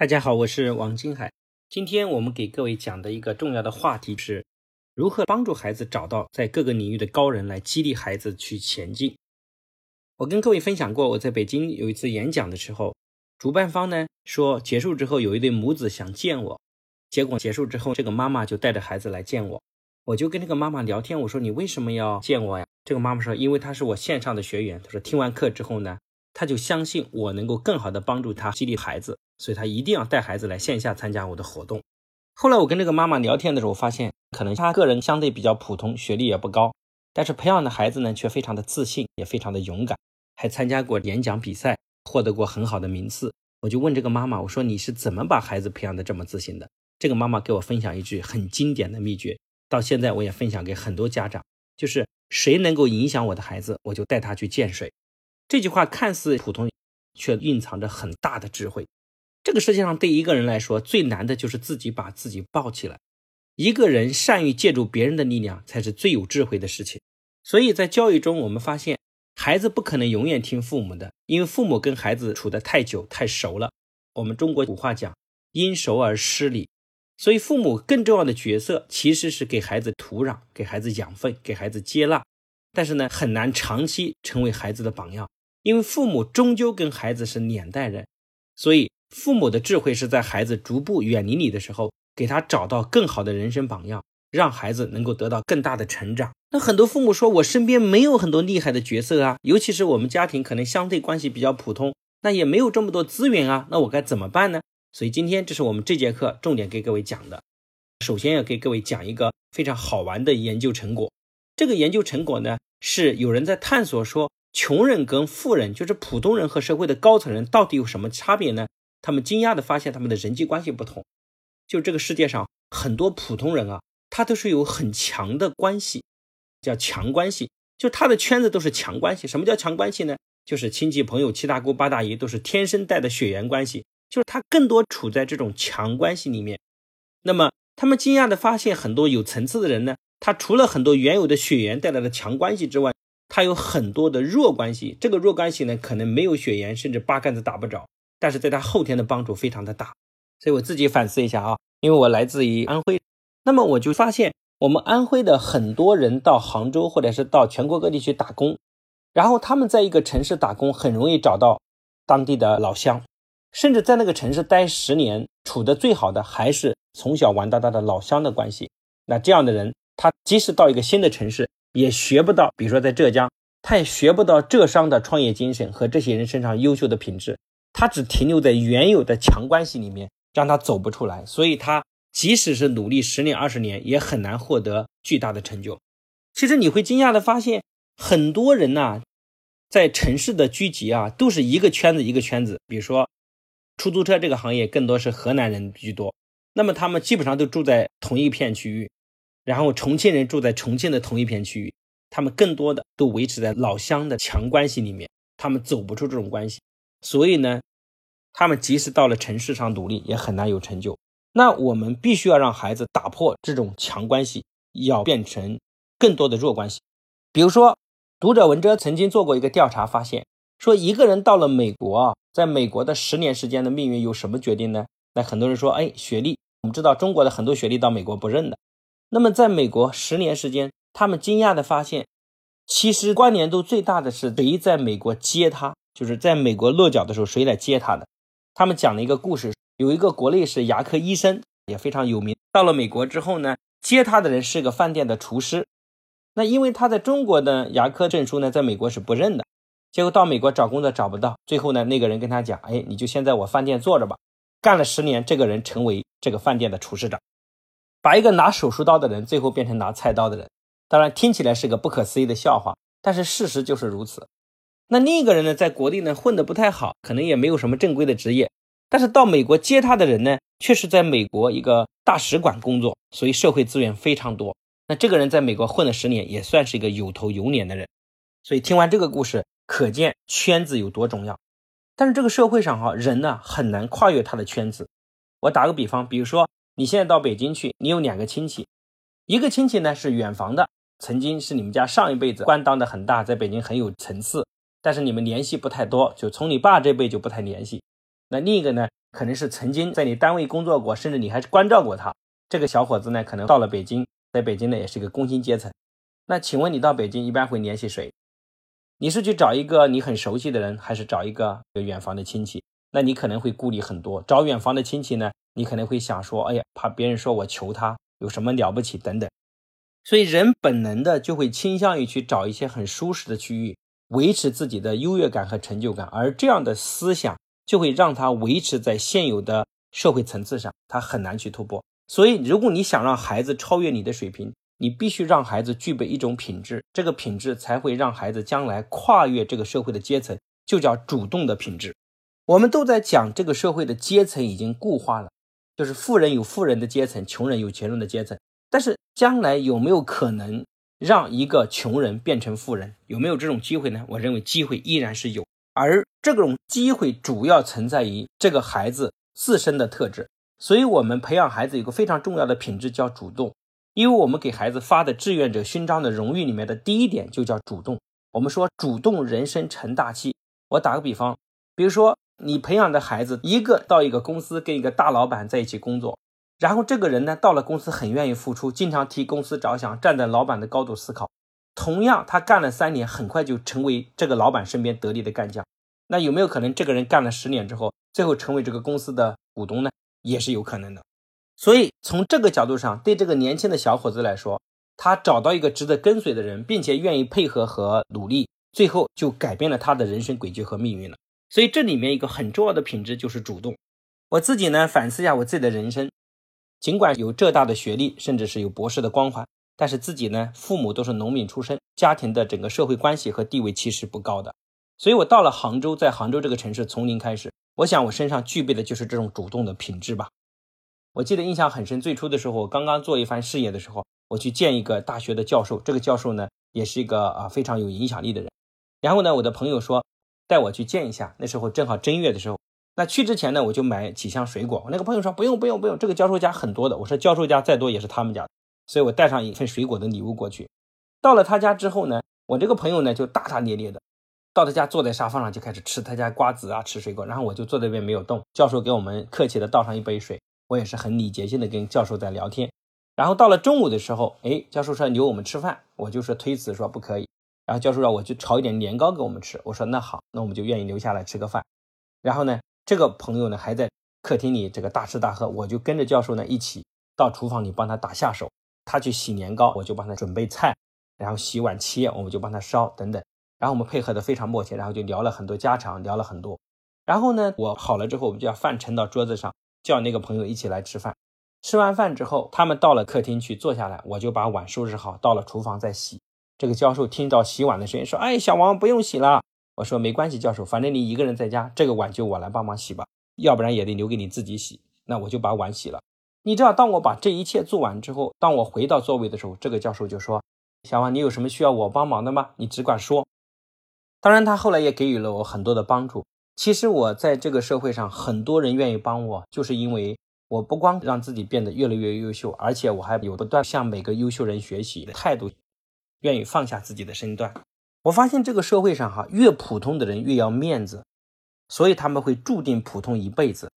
大家好，我是王金海。今天我们给各位讲的一个重要的话题是，如何帮助孩子找到在各个领域的高人，来激励孩子去前进。我跟各位分享过，我在北京有一次演讲的时候，主办方呢说结束之后有一对母子想见我，结果结束之后，这个妈妈就带着孩子来见我，我就跟这个妈妈聊天，我说你为什么要见我呀？这个妈妈说，因为她是我线上的学员，她说听完课之后呢。他就相信我能够更好的帮助他激励孩子，所以他一定要带孩子来线下参加我的活动。后来我跟这个妈妈聊天的时候，发现可能他个人相对比较普通，学历也不高，但是培养的孩子呢却非常的自信，也非常的勇敢，还参加过演讲比赛，获得过很好的名次。我就问这个妈妈，我说你是怎么把孩子培养的这么自信的？这个妈妈给我分享一句很经典的秘诀，到现在我也分享给很多家长，就是谁能够影响我的孩子，我就带他去见谁。这句话看似普通，却蕴藏着很大的智慧。这个世界上对一个人来说最难的就是自己把自己抱起来。一个人善于借助别人的力量，才是最有智慧的事情。所以在教育中，我们发现孩子不可能永远听父母的，因为父母跟孩子处得太久太熟了。我们中国古话讲“因熟而失礼”，所以父母更重要的角色其实是给孩子土壤、给孩子养分、给孩子接纳。但是呢，很难长期成为孩子的榜样。因为父母终究跟孩子是两代人，所以父母的智慧是在孩子逐步远离你的时候，给他找到更好的人生榜样，让孩子能够得到更大的成长。那很多父母说，我身边没有很多厉害的角色啊，尤其是我们家庭可能相对关系比较普通，那也没有这么多资源啊，那我该怎么办呢？所以今天这是我们这节课重点给各位讲的。首先要给各位讲一个非常好玩的研究成果，这个研究成果呢，是有人在探索说。穷人跟富人，就是普通人和社会的高层人，到底有什么差别呢？他们惊讶的发现，他们的人际关系不同。就这个世界上很多普通人啊，他都是有很强的关系，叫强关系。就他的圈子都是强关系。什么叫强关系呢？就是亲戚朋友、七大姑八大姨都是天生带的血缘关系。就是他更多处在这种强关系里面。那么他们惊讶的发现，很多有层次的人呢，他除了很多原有的血缘带来的强关系之外，他有很多的弱关系，这个弱关系呢，可能没有血缘，甚至八竿子打不着，但是在他后天的帮助非常的大。所以我自己反思一下啊，因为我来自于安徽，那么我就发现我们安徽的很多人到杭州或者是到全国各地去打工，然后他们在一个城市打工，很容易找到当地的老乡，甚至在那个城市待十年，处的最好的还是从小玩到大的老乡的关系。那这样的人，他即使到一个新的城市。也学不到，比如说在浙江，他也学不到浙商的创业精神和这些人身上优秀的品质，他只停留在原有的强关系里面，让他走不出来。所以，他即使是努力十年二十年，也很难获得巨大的成就。其实你会惊讶的发现，很多人呐，在城市的聚集啊，都是一个圈子一个圈子。比如说，出租车这个行业更多是河南人居多，那么他们基本上都住在同一片区域。然后重庆人住在重庆的同一片区域，他们更多的都维持在老乡的强关系里面，他们走不出这种关系，所以呢，他们即使到了城市上努力，也很难有成就。那我们必须要让孩子打破这种强关系，要变成更多的弱关系。比如说，读者文哲曾经做过一个调查，发现说一个人到了美国啊，在美国的十年时间的命运由什么决定呢？那很多人说，哎，学历。我们知道中国的很多学历到美国不认的。那么，在美国十年时间，他们惊讶的发现，其实关联度最大的是谁在美国接他，就是在美国落脚的时候谁来接他的。他们讲了一个故事，有一个国内是牙科医生，也非常有名。到了美国之后呢，接他的人是个饭店的厨师。那因为他在中国的牙科证书呢，在美国是不认的。结果到美国找工作找不到，最后呢，那个人跟他讲：“哎，你就先在我饭店坐着吧。”干了十年，这个人成为这个饭店的厨师长。把一个拿手术刀的人，最后变成拿菜刀的人，当然听起来是个不可思议的笑话，但是事实就是如此。那另一个人呢，在国内呢混得不太好，可能也没有什么正规的职业，但是到美国接他的人呢，却是在美国一个大使馆工作，所以社会资源非常多。那这个人在美国混了十年，也算是一个有头有脸的人。所以听完这个故事，可见圈子有多重要。但是这个社会上哈，人呢很难跨越他的圈子。我打个比方，比如说。你现在到北京去，你有两个亲戚，一个亲戚呢是远房的，曾经是你们家上一辈子官当的很大，在北京很有层次，但是你们联系不太多，就从你爸这辈就不太联系。那另一个呢，可能是曾经在你单位工作过，甚至你还关照过他。这个小伙子呢，可能到了北京，在北京呢也是个工薪阶层。那请问你到北京一般会联系谁？你是去找一个你很熟悉的人，还是找一个远房的亲戚？那你可能会顾虑很多。找远房的亲戚呢，你可能会想说，哎呀，怕别人说我求他有什么了不起等等。所以人本能的就会倾向于去找一些很舒适的区域，维持自己的优越感和成就感。而这样的思想就会让他维持在现有的社会层次上，他很难去突破。所以，如果你想让孩子超越你的水平，你必须让孩子具备一种品质，这个品质才会让孩子将来跨越这个社会的阶层，就叫主动的品质。我们都在讲这个社会的阶层已经固化了，就是富人有富人的阶层，穷人有穷人的阶层。但是将来有没有可能让一个穷人变成富人？有没有这种机会呢？我认为机会依然是有，而这种机会主要存在于这个孩子自身的特质。所以，我们培养孩子有个非常重要的品质叫主动。因为我们给孩子发的志愿者勋章的荣誉里面的第一点就叫主动。我们说主动人生成大器。我打个比方，比如说你培养的孩子一个到一个公司跟一个大老板在一起工作，然后这个人呢到了公司很愿意付出，经常替公司着想，站在老板的高度思考。同样，他干了三年，很快就成为这个老板身边得力的干将。那有没有可能这个人干了十年之后，最后成为这个公司的股东呢？也是有可能的。所以从这个角度上，对这个年轻的小伙子来说，他找到一个值得跟随的人，并且愿意配合和努力，最后就改变了他的人生轨迹和命运了。所以这里面一个很重要的品质就是主动。我自己呢反思一下我自己的人生，尽管有浙大的学历，甚至是有博士的光环，但是自己呢父母都是农民出身，家庭的整个社会关系和地位其实不高的。所以我到了杭州，在杭州这个城市从零开始，我想我身上具备的就是这种主动的品质吧。我记得印象很深，最初的时候，我刚刚做一番事业的时候，我去见一个大学的教授，这个教授呢，也是一个啊非常有影响力的人。然后呢，我的朋友说带我去见一下，那时候正好正月的时候。那去之前呢，我就买几箱水果。我那个朋友说不用不用不用，这个教授家很多的。我说教授家再多也是他们家的，所以我带上一份水果的礼物过去。到了他家之后呢，我这个朋友呢就大大咧咧的，到他家坐在沙发上就开始吃他家瓜子啊，吃水果。然后我就坐在那边没有动。教授给我们客气的倒上一杯水。我也是很礼节性的跟教授在聊天，然后到了中午的时候，哎，教授说留我们吃饭，我就是推辞说不可以。然后教授让我去炒一点年糕给我们吃，我说那好，那我们就愿意留下来吃个饭。然后呢，这个朋友呢还在客厅里这个大吃大喝，我就跟着教授呢一起到厨房里帮他打下手。他去洗年糕，我就帮他准备菜，然后洗碗切，我们就帮他烧等等。然后我们配合的非常默契，然后就聊了很多家常，聊了很多。然后呢，我好了之后，我们就要饭盛到桌子上。叫那个朋友一起来吃饭，吃完饭之后，他们到了客厅去坐下来，我就把碗收拾好，到了厨房再洗。这个教授听到洗碗的声音，说：“哎，小王不用洗了。”我说：“没关系，教授，反正你一个人在家，这个碗就我来帮忙洗吧，要不然也得留给你自己洗。”那我就把碗洗了。你知道，当我把这一切做完之后，当我回到座位的时候，这个教授就说：“小王，你有什么需要我帮忙的吗？你只管说。”当然，他后来也给予了我很多的帮助。其实我在这个社会上，很多人愿意帮我，就是因为我不光让自己变得越来越优秀，而且我还有不断向每个优秀人学习的态度，愿意放下自己的身段。我发现这个社会上哈，越普通的人越要面子，所以他们会注定普通一辈子，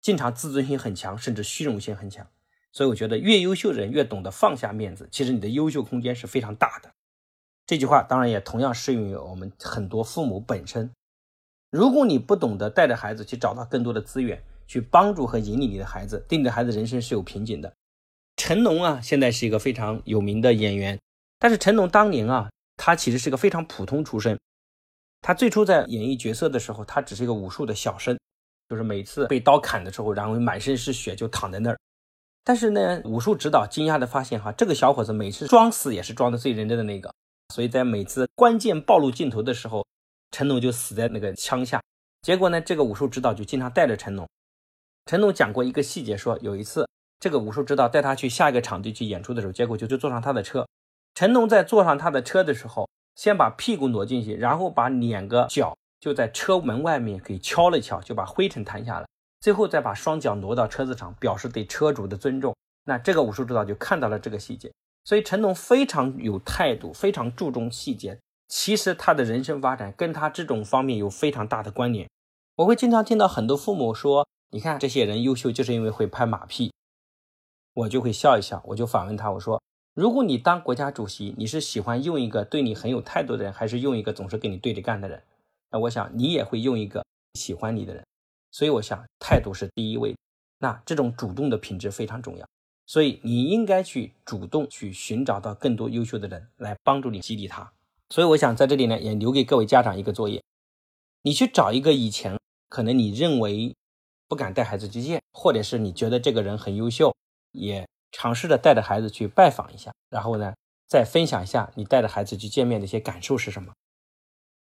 经常自尊心很强，甚至虚荣心很强。所以我觉得越优秀的人越懂得放下面子，其实你的优秀空间是非常大的。这句话当然也同样适用于我们很多父母本身。如果你不懂得带着孩子去找到更多的资源，去帮助和引领你的孩子，对你的孩子人生是有瓶颈的。成龙啊，现在是一个非常有名的演员，但是成龙当年啊，他其实是个非常普通出身。他最初在演绎角色的时候，他只是一个武术的小生，就是每次被刀砍的时候，然后满身是血就躺在那儿。但是呢，武术指导惊讶的发现，哈，这个小伙子每次装死也是装的最认真的那个，所以在每次关键暴露镜头的时候。成龙就死在那个枪下，结果呢，这个武术指导就经常带着成龙。成龙讲过一个细节，说有一次这个武术指导带他去下一个场地去演出的时候，结果就就坐上他的车。成龙在坐上他的车的时候，先把屁股挪进去，然后把两个脚就在车门外面给敲了敲，就把灰尘弹下来，最后再把双脚挪到车子上，表示对车主的尊重。那这个武术指导就看到了这个细节，所以成龙非常有态度，非常注重细节。其实他的人生发展跟他这种方面有非常大的关联。我会经常听到很多父母说：“你看这些人优秀，就是因为会拍马屁。”我就会笑一笑，我就反问他：“我说，如果你当国家主席，你是喜欢用一个对你很有态度的人，还是用一个总是跟你对着干的人？那我想你也会用一个喜欢你的人。所以我想态度是第一位。那这种主动的品质非常重要。所以你应该去主动去寻找到更多优秀的人来帮助你激励他。所以我想在这里呢，也留给各位家长一个作业：你去找一个以前可能你认为不敢带孩子去见，或者是你觉得这个人很优秀。也尝试着带着孩子去拜访一下，然后呢，再分享一下你带着孩子去见面的一些感受是什么。